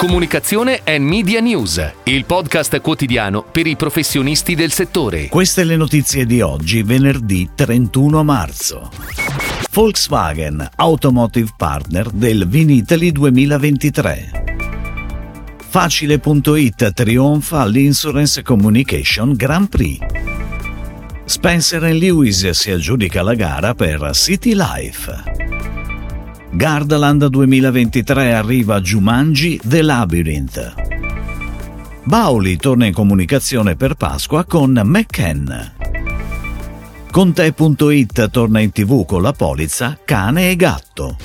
Comunicazione e Media News, il podcast quotidiano per i professionisti del settore. Queste le notizie di oggi, venerdì 31 marzo. Volkswagen, Automotive Partner del Vinitali 2023. Facile.it trionfa all'Insurance Communication Grand Prix. Spencer Lewis si aggiudica la gara per City Life. Gardaland 2023 arriva a Jumanji The Labyrinth. Bauli torna in comunicazione per Pasqua con McKenn. Conte.it torna in tv con la polizza Cane e Gatto.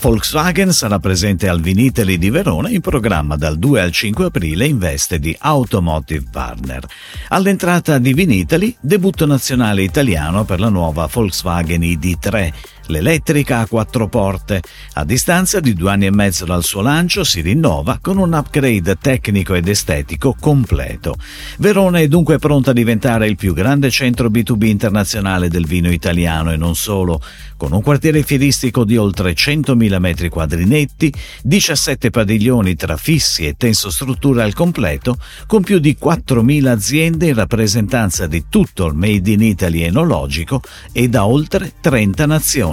Volkswagen sarà presente al Viniteli di Verona in programma dal 2 al 5 aprile in veste di Automotive Partner. All'entrata di Viniteli, debutto nazionale italiano per la nuova Volkswagen ID3 L'elettrica a quattro porte, a distanza di due anni e mezzo dal suo lancio, si rinnova con un upgrade tecnico ed estetico completo. Verona è dunque pronta a diventare il più grande centro B2B internazionale del vino italiano e non solo, con un quartiere fieristico di oltre 100.000 metri quadri netti, 17 padiglioni tra fissi e tensostrutture al completo, con più di 4.000 aziende in rappresentanza di tutto il Made in Italy enologico e da oltre 30 nazioni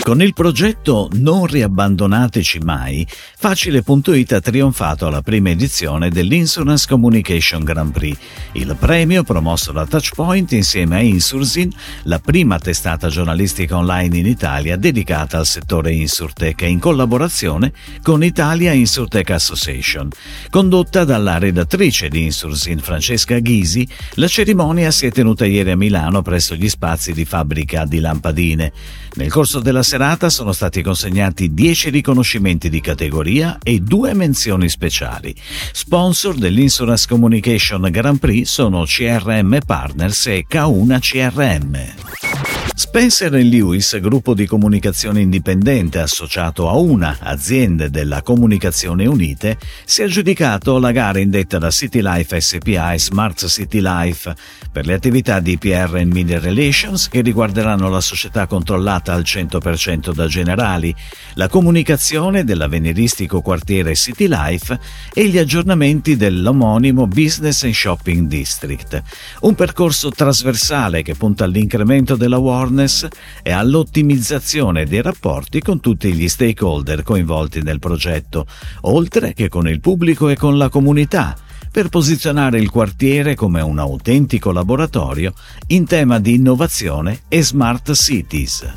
Con il progetto Non riabbandonateci mai, Facile.it ha trionfato alla prima edizione dell'Insurance Communication Grand Prix, il premio promosso da Touchpoint insieme a Insursin, la prima testata giornalistica online in Italia dedicata al settore Insurtech in collaborazione con Italia Insurtech Association. Condotta dalla redattrice di Insursin Francesca Ghisi, la cerimonia si è tenuta ieri a Milano presso gli spazi di fabbrica di lampadine. Nel corso della serata sono stati consegnati 10 riconoscimenti di categoria e due menzioni speciali. Sponsor dell'Insurance Communication Grand Prix sono CRM Partners e K1 CRM. Spencer Lewis, gruppo di comunicazione indipendente associato a una azienda della Comunicazione Unite, si è aggiudicato la gara indetta da City Life SPA e Smart City Life per le attività di PR and Media Relations che riguarderanno la società controllata al 100% da Generali, la comunicazione dell'avveniristico quartiere City Life e gli aggiornamenti dell'omonimo Business and Shopping District. Un percorso trasversale che punta all'incremento della awareness e all'ottimizzazione dei rapporti con tutti gli stakeholder coinvolti nel progetto, oltre che con il pubblico e con la comunità, per posizionare il quartiere come un autentico laboratorio in tema di innovazione e smart cities.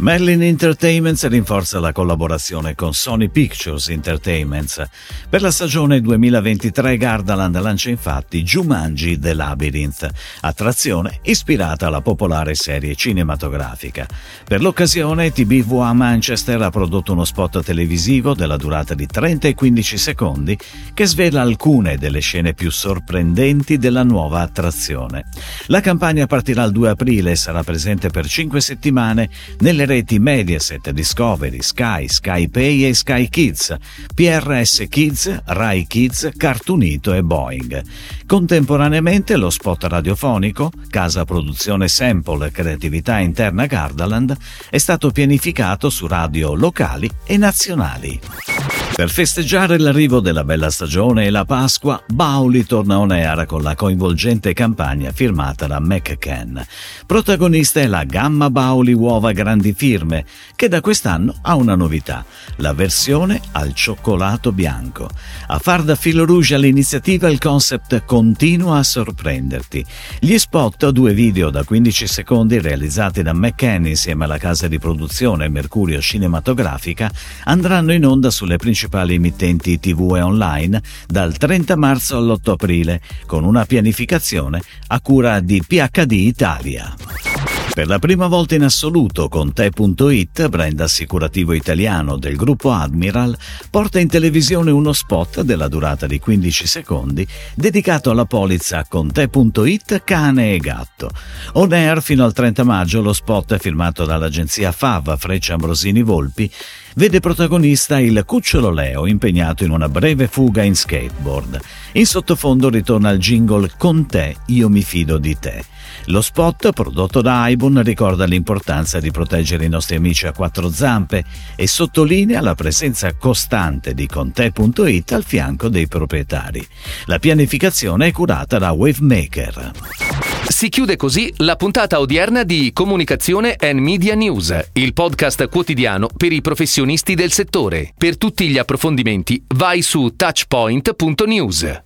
Merlin Entertainment rinforza la collaborazione con Sony Pictures Entertainment. Per la stagione 2023 Gardaland lancia infatti Jumanji The Labyrinth, attrazione ispirata alla popolare serie cinematografica. Per l'occasione TBVA Manchester ha prodotto uno spot televisivo della durata di 30 e 15 secondi che svela alcune delle scene più sorprendenti della nuova attrazione. La campagna partirà il 2 aprile e sarà presente per 5 settimane nelle reti Mediaset, Discovery, Sky, Sky Pay e Sky Kids, PRS Kids, Rai Kids, Cartunito e Boeing. Contemporaneamente lo spot radiofonico, casa produzione Sample Creatività Interna Gardaland, è stato pianificato su radio locali e nazionali. Per festeggiare l'arrivo della bella stagione e la Pasqua, Bauli torna on air con la coinvolgente campagna firmata da McCann. Protagonista è la Gamma Bauli Uova Grandi Firme, che da quest'anno ha una novità, la versione al cioccolato bianco. A far da filo rouge all'iniziativa il concept continua a sorprenderti. Gli spot, due video da 15 secondi realizzati da McCann insieme alla casa di produzione Mercurio Cinematografica, andranno in onda sulle principali principali emittenti TV e online dal 30 marzo all'8 aprile, con una pianificazione a cura di PHD Italia. Per la prima volta in assoluto, con Te.it, brand assicurativo italiano del gruppo Admiral, porta in televisione uno spot della durata di 15 secondi dedicato alla polizza con Te.it cane e gatto. On air fino al 30 maggio lo spot firmato dall'agenzia FAV Freccia Ambrosini Volpi vede protagonista il cucciolo Leo impegnato in una breve fuga in skateboard. In sottofondo ritorna il jingle Con te io mi fido di te. Lo spot, prodotto da Aibun, Vodafone ricorda l'importanza di proteggere i nostri amici a quattro zampe e sottolinea la presenza costante di Conte.it al fianco dei proprietari. La pianificazione è curata da Wavemaker. Si chiude così la puntata odierna di Comunicazione and Media News, il podcast quotidiano per i professionisti del settore. Per tutti gli approfondimenti vai su touchpoint.news.